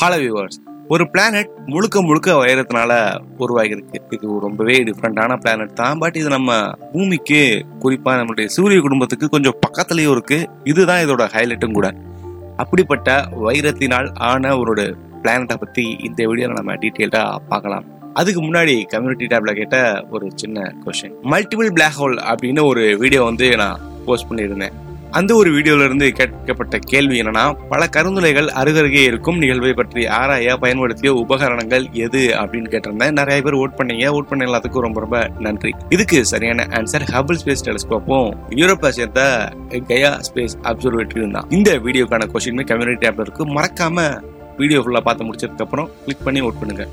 Hello viewers ஒரு planet முழுக்க முழுக்க வைரத்தினால உருவாகியிருக்கு. இது ரொம்பவே டிஃப்ரெண்டான பிளானட் தான். பட் இது நம்ம பூமிக்கு குறிப்பா நம்மளுடைய சூரிய குடும்பத்துக்கு கொஞ்சம் பக்கத்துலயும் இருக்கு. இதுதான் இதோட ஹைலைட்டும் கூட. அப்படிப்பட்ட வைரத்தினால் ஆன ஒரு பிளானட்டை பத்தி இந்த வீடியோல நம்ம டீட்டெயில்டா பார்க்கலாம். அதுக்கு முன்னாடி கம்யூனிட்டி டேப்ல கேட்ட ஒரு சின்ன கொஸ்டின் மல்டிபிள் பிளாக் ஹோல் அப்படின்னு ஒரு வீடியோ வந்து நான் போஸ்ட் பண்ணியிருந்தேன். அந்த ஒரு வீடியோல இருந்து கேட்கப்பட்ட கேள்வி என்னன்னா பல கருந்துளைகள் அருகருகே இருக்கும் நிகழ்வை பற்றி ஆராய பயன்படுத்திய உபகரணங்கள் எது அப்படின்னு கேட்டிருந்தேன். நிறைய பேர் ஓட் பண்ணீங்க. ஓட் பண்ண எல்லாத்துக்கும் ரொம்ப ரொம்ப நன்றி. இதுக்கு சரியான ஆன்சர் ஹபிள் ஸ்பேஸ் டெலிஸ்கோப்பும் யூரோப்பை சேர்ந்த கயா ஸ்பேஸ் அப்சர்வேட்டரியும் தான். இந்த வீடியோக்கான கொஸ்டின் கம்யூனிட்டி ஆப்ல இருக்கு. மறக்காம வீடியோ ஃபுல்லா பார்த்து முடிச்சதுக்கு அப்புறம் கிளிக் பண்ணி ஓட் பண்ணுங்க.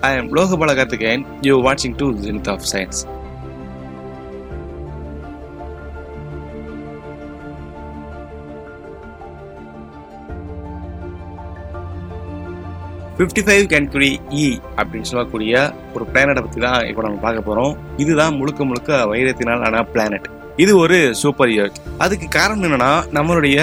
I am Lokapala Karthikeyan you வாட்சிங் to Zenith of science fifty five கேன்குரி இ அப்படின்னு சொல்லக்கூடிய ஒரு பிளானட்டை பற்றி தான் இப்போ நம்ம பார்க்க போகிறோம் இதுதான் முழுக்க முழுக்க வைரத்தினால் ஆன பிளானட் இது ஒரு சூப்பர் இயர்த் அதுக்கு காரணம் என்னன்னா நம்மளுடைய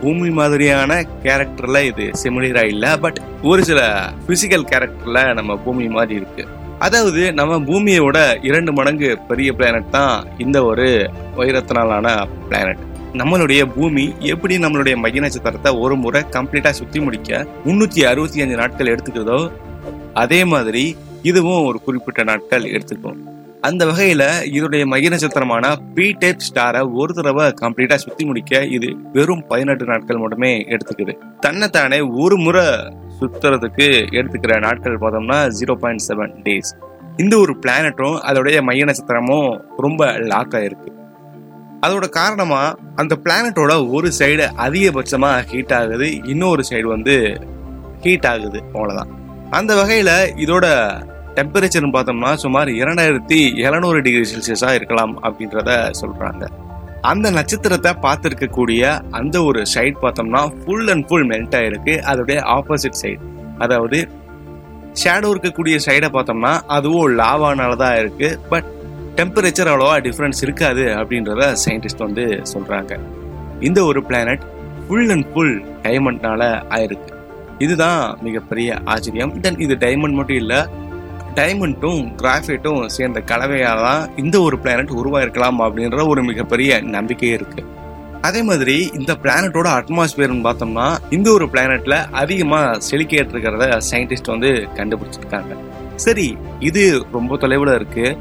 பூமி மாதிரியான கேரக்டர்ல இது சிமிலரா இல்ல பட் ஒரு சில பிசிக்கல் கேரக்டர்ல நம்ம பூமி மாதிரி இருக்கு. அதாவது நம்ம பூமியோட இரண்டு மடங்கு பெரிய பிளானட் தான் இந்த ஒரு வைரத்தினாலான பிளானட் நம்மளுடைய பூமி எப்படி நம்மளுடைய மைய நட்சத்திரத்தை ஒரு முறை கம்ப்ளீட்டா சுத்தி முடிக்க முன்னூத்தி அறுபத்தி அஞ்சு நாட்கள் எடுத்துக்கிறதோ அதே மாதிரி இதுவும் ஒரு குறிப்பிட்ட நாட்கள் எடுத்துக்கும். அந்த வகையில இதனுடைய மைய நட்சத்திரமான பி டைப் ஸ்டாரை ஒரு தடவை கம்ப்ளீட்டா சுத்தி முடிக்க இது வெறும் பதினெட்டு நாட்கள் மட்டுமே எடுத்துக்குது. தன்னைத்தானே ஒரு முறை சுத்துறதுக்கு எடுத்துக்கிற நாட்கள் பார்த்தோம்னா ஜீரோ பாயிண்ட் செவன் டேஸ் இந்த ஒரு பிளானட்டும் அதோடைய மைய நட்சத்திரமும் ரொம்ப லாக் ஆயிருக்கு. அதோட காரணமா அந்த பிளானட்டோட ஒரு சைடு அதிகபட்சமா ஹீட் ஆகுது இன்னொரு சைடு வந்து ஹீட் ஆகுது அவ்வளவுதான். அந்த வகையில இதோட டெம்பரேச்சர்னு பார்த்தோம்னா சுமார் இரண்டாயிரத்தி எழுநூறு டிகிரி செல்சியஸா இருக்கலாம் அப்படின்றத சொல்றாங்க. அந்த நட்சத்திரத்தை பார்த்துருக்கக்கூடிய அந்த ஒரு சைட் பார்த்தோம்னா ஃபுல் அண்ட் ஃபுல் மெல்ட் ஆயிருக்கு. அதோடைய ஆப்போசிட் சைடு அதாவது ஷேடோ இருக்கக்கூடிய சைடை பார்த்தோம்னா அதுவும் லாவானால தான் இருக்கு. பட் டெம்பரேச்சர் அவ்வளோவா டிஃப்ரென்ஸ் இருக்காது அப்படின்றத சயின்டிஸ்ட் வந்து சொல்கிறாங்க இந்த ஒரு பிளானட் ஃபுல் அண்ட் ஃபுல் டைமண்ட்னால ஆயிருக்கு. இதுதான் மிகப்பெரிய ஆச்சரியம். தென் இது டைமண்ட் மட்டும் இல்லை டைமண்டும் கிராஃபைட்டும் சேர்ந்த கலவையாக தான் இந்த ஒரு பிளானட் உருவாயிருக்கலாம் அப்படின்ற ஒரு மிகப்பெரிய நம்பிக்கையே இருக்குது அதே மாதிரி இந்த பிளானட்டோட அட்மாஸ்பியர்னு பார்த்தோம்னா இந்த ஒரு பிளானட்ல அதிகமாக செழிக்கேட் இருக்கிறத சயின்டிஸ்ட் வந்து கண்டுபிடிச்சிருக்காங்க. சரி இது ரொம்ப தொலைவில் இருக்குது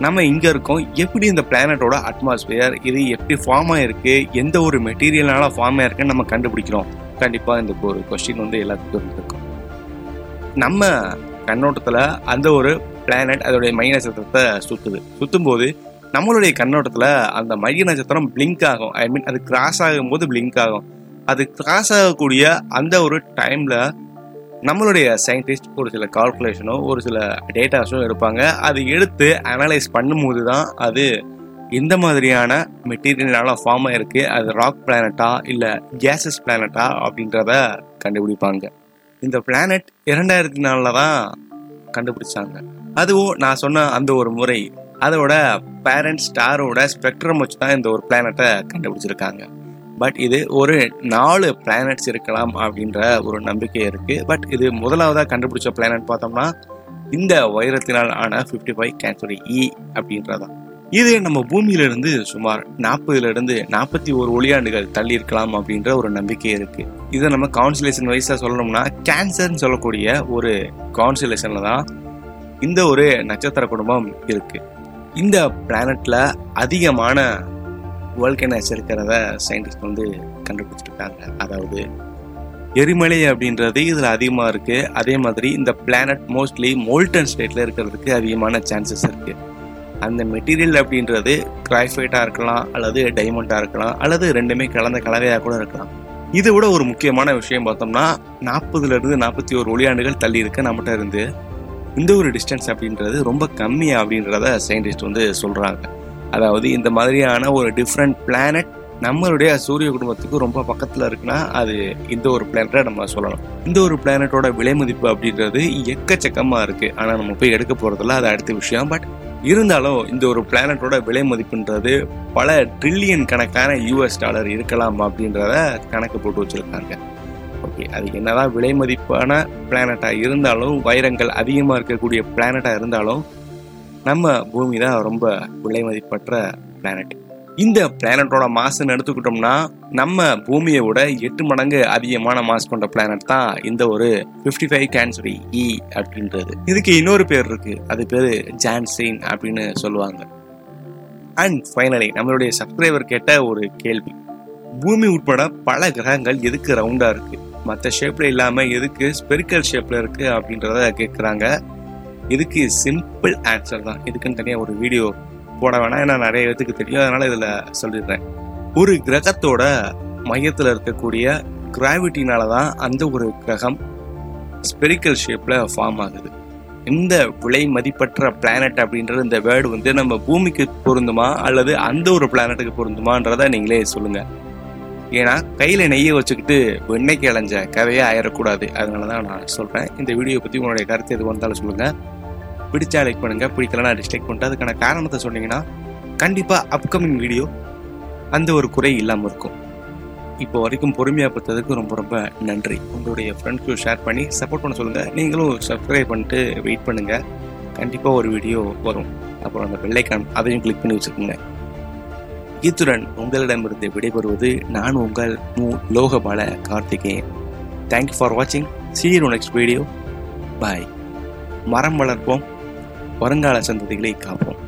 நம்ம இங்க இருக்கோம். எப்படி இந்த பிளானட்டோட அட்மாஸ்பியர் இது எப்படி ஃபார்ம் ஆயிருக்கு எந்த ஒரு மெட்டீரியல்னால ஃபார்ம் ஆயிருக்குன்னு நம்ம கண்டுபிடிக்கிறோம். கண்டிப்பா இந்த ஒரு கொஸ்டின் வந்து எல்லாத்துக்கும் இருந்திருக்கும். நம்ம கண்ணோட்டத்துல அந்த ஒரு பிளானட் அதோடைய மைய நட்சத்திரத்தை சுத்துது. சுத்தும் போது நம்மளுடைய கண்ணோட்டத்துல அந்த மைய நட்சத்திரம் பிளிங்க் ஆகும். ஐ மீன் அது கிராஸ் ஆகும் போது பிளிங்க் ஆகும். அது கிராஸ் ஆகக்கூடிய அந்த ஒரு டைம்ல நம்மளுடைய சயின்டிஸ்ட் ஒரு சில கால்குலேஷனோ ஒரு சில டேட்டாஸும் எடுப்பாங்க. அது எடுத்து அனலைஸ் பண்ணும்போது தான் அது எந்த மாதிரியான மெட்டீரியல்னால ஃபார்ம் ஆயிருக்கு. அது ராக் பிளானட்டா இல்லை கேசஸ் பிளானட்டா அப்படின்றத கண்டுபிடிப்பாங்க. இந்த பிளானட் இரண்டாயிரத்தி நாலில் தான் கண்டுபிடிச்சாங்க. அதுவும் நான் சொன்ன அந்த ஒரு முறை. அதோட பேரண்ட் ஸ்டாரோட ஸ்பெக்ட்ரம் வச்சு தான் இந்த ஒரு பிளானட்டை கண்டுபிடிச்சிருக்காங்க. பட் இது ஒரு நாலு பிளானட்ஸ் இருக்கலாம் அப்படின்ற ஒரு நம்பிக்கை இருக்கு. பட் இது முதலாவதாக கண்டுபிடிச்ச பிளானட் பார்த்தோம்னா இந்த வைரத்தினால் ஆன ஃபிஃப்டி ஃபைவ் கேன்சரி இ அப்படின்றதான். இது நம்ம பூமியிலிருந்து சுமார் நாற்பதுல இருந்து நாற்பத்தி ஒரு ஒளியாண்டுகள் தள்ளி இருக்கலாம் அப்படின்ற ஒரு நம்பிக்கை இருக்கு. இதை நம்ம கான்சுலேஷன் வைஸாக சொல்லணும்னா கேன்சர்னு சொல்லக்கூடிய ஒரு கான்சுலேஷன்ல தான் இந்த ஒரு நட்சத்திர குடும்பம் இருக்கு. இந்த பிளானட்ல அதிகமான வேல்கனைஸ் இருக்கிறத சயின்டிஸ்ட் வந்து கண்டுபிடிச்சிருக்காங்க. அதாவது எரிமலை அப்படின்றது இதில் அதிகமாக இருக்குது அதே மாதிரி இந்த பிளானட் மோஸ்ட்லி மோல்டன் ஸ்டேட்டில் இருக்கிறதுக்கு அதிகமான சான்சஸ் இருக்குது அந்த மெட்டீரியல் அப்படின்றது கிராஃபைட்டாக இருக்கலாம் அல்லது டைமண்டாக இருக்கலாம் அல்லது ரெண்டுமே கலந்த கலவையாக கூட இருக்கலாம். இதை விட ஒரு முக்கியமான விஷயம் பார்த்தோம்னா நாற்பதுலேருந்து நாற்பத்தி ஒரு ஒளியாண்டுகள் தள்ளி இருக்க நம்மகிட்ட இருந்து இந்த ஒரு டிஸ்டன்ஸ் அப்படின்றது ரொம்ப கம்மி அப்படின்றத சயின்டிஸ்ட் வந்து சொல்கிறாங்க அதாவது இந்த மாதிரியான ஒரு டிஃப்ரெண்ட் பிளானட் நம்மளுடைய சூரிய குடும்பத்துக்கு ரொம்ப பக்கத்துல இருக்குன்னா அது இந்த ஒரு பிளானட்டை நம்ம சொல்லலாம். இந்த ஒரு பிளானட்டோட விலை மதிப்பு அப்படின்றது எக்கச்சக்கமா இருக்கு. ஆனா நம்ம போய் எடுக்க போகிறதில்ல அது அடுத்த விஷயம். பட் இருந்தாலும் இந்த ஒரு பிளானட்டோட விலை மதிப்புன்றது பல ட்ரில்லியன் கணக்கான யூஎஸ் டாலர் இருக்கலாம் அப்படின்றத கணக்கு போட்டு வச்சிருக்காங்க. ஓகே அது என்னதான் விலை மதிப்பான பிளானட்டாக இருந்தாலும் வைரங்கள் அதிகமாக இருக்கக்கூடிய பிளானட்டாக இருந்தாலும் நம்ம பூமி தான் ரொம்ப விலை மதிப்பற்ற பிளானட் இந்த பிளானட்டோட மாசுன்னு எடுத்துக்கிட்டோம்னா நம்ம பூமியை விட எட்டு மடங்கு அதிகமான மாஸ் கொண்ட பிளானட் தான் இந்த ஒரு பிப்டி ஃபைவ் கேன்சரி இ அப்படின்றது. இதுக்கு இன்னொரு பேர் இருக்கு. அது பேரு ஜான்சின் அப்படின்னு சொல்லுவாங்க. அண்ட் ஃபைனலி நம்மளுடைய சப்ஸ்கிரைபர் கேட்ட ஒரு கேள்வி. பூமி உட்பட பல கிரகங்கள் எதுக்கு ரவுண்டா இருக்கு? மற்ற ஷேப்ல இல்லாம எதுக்கு ஸ்பெரிக்கல் ஷேப்ல இருக்கு அப்படின்றத கேட்குறாங்க இதுக்கு சிம்பிள் ஆன்சர் தான். இதுக்குன்னு தனியாக ஒரு வீடியோ போட வேணாம். ஏன்னா நிறைய பேத்துக்கு தெரியும். அதனால இதில் சொல்லிடுறேன். ஒரு கிரகத்தோட மையத்தில் இருக்கக்கூடிய கிராவிட்டினால தான் அந்த ஒரு கிரகம் ஸ்பெரிக்கல் ஷேப்பில் ஃபார்ம் ஆகுது. இந்த விலை மதிப்பற்ற பிளானட் அப்படின்றது இந்த வேர்டு வந்து நம்ம பூமிக்கு பொருந்துமா? அல்லது அந்த ஒரு பிளானட்டுக்கு பொருந்துமான்றதை நீங்களே சொல்லுங்கள் ஏன்னா கையில் நெய்யை வச்சுக்கிட்டு வெண்ணெய்க்கு அலைஞ்ச கதையே ஆயிடக்கூடாது அதனால தான் நான் சொல்கிறேன் இந்த வீடியோ பற்றி உங்களுடைய கருத்து எது வந்தாலும் சொல்லுங்கள் பிடிச்சா லைக் பண்ணுங்கள் பிடிக்கலனா டிஸ்லைக் பண்ணிட்டு அதுக்கான காரணத்தை சொன்னீங்கன்னா கண்டிப்பாக அப்கமிங் வீடியோ அந்த ஒரு குறை இல்லாமல் இருக்கும். இப்போ வரைக்கும் பொறுமையாக பார்த்ததுக்கு ரொம்ப ரொம்ப நன்றி. உங்களுடைய ஃப்ரெண்ட்ஸ்க்கு ஷேர் பண்ணி சப்போர்ட் பண்ண சொல்லுங்கள் நீங்களும் சப்ஸ்கிரைப் பண்ணிட்டு வெயிட் பண்ணுங்கள் கண்டிப்பாக ஒரு வீடியோ வரும். அப்புறம் அந்த பெல்லைக்கான் அதையும் கிளிக் பண்ணி வச்சுக்கோங்க. இத்துடன் உங்களிடமிருந்து விடைபெறுவது நான் உங்கள் மு. Lokapala Karthikeyan. Thank you for வாட்சிங் சீரோ நெக்ஸ்ட் வீடியோ பாய் மரம் வளர்ப்போம். வருங்கால சந்ததிகளை காப்போம்.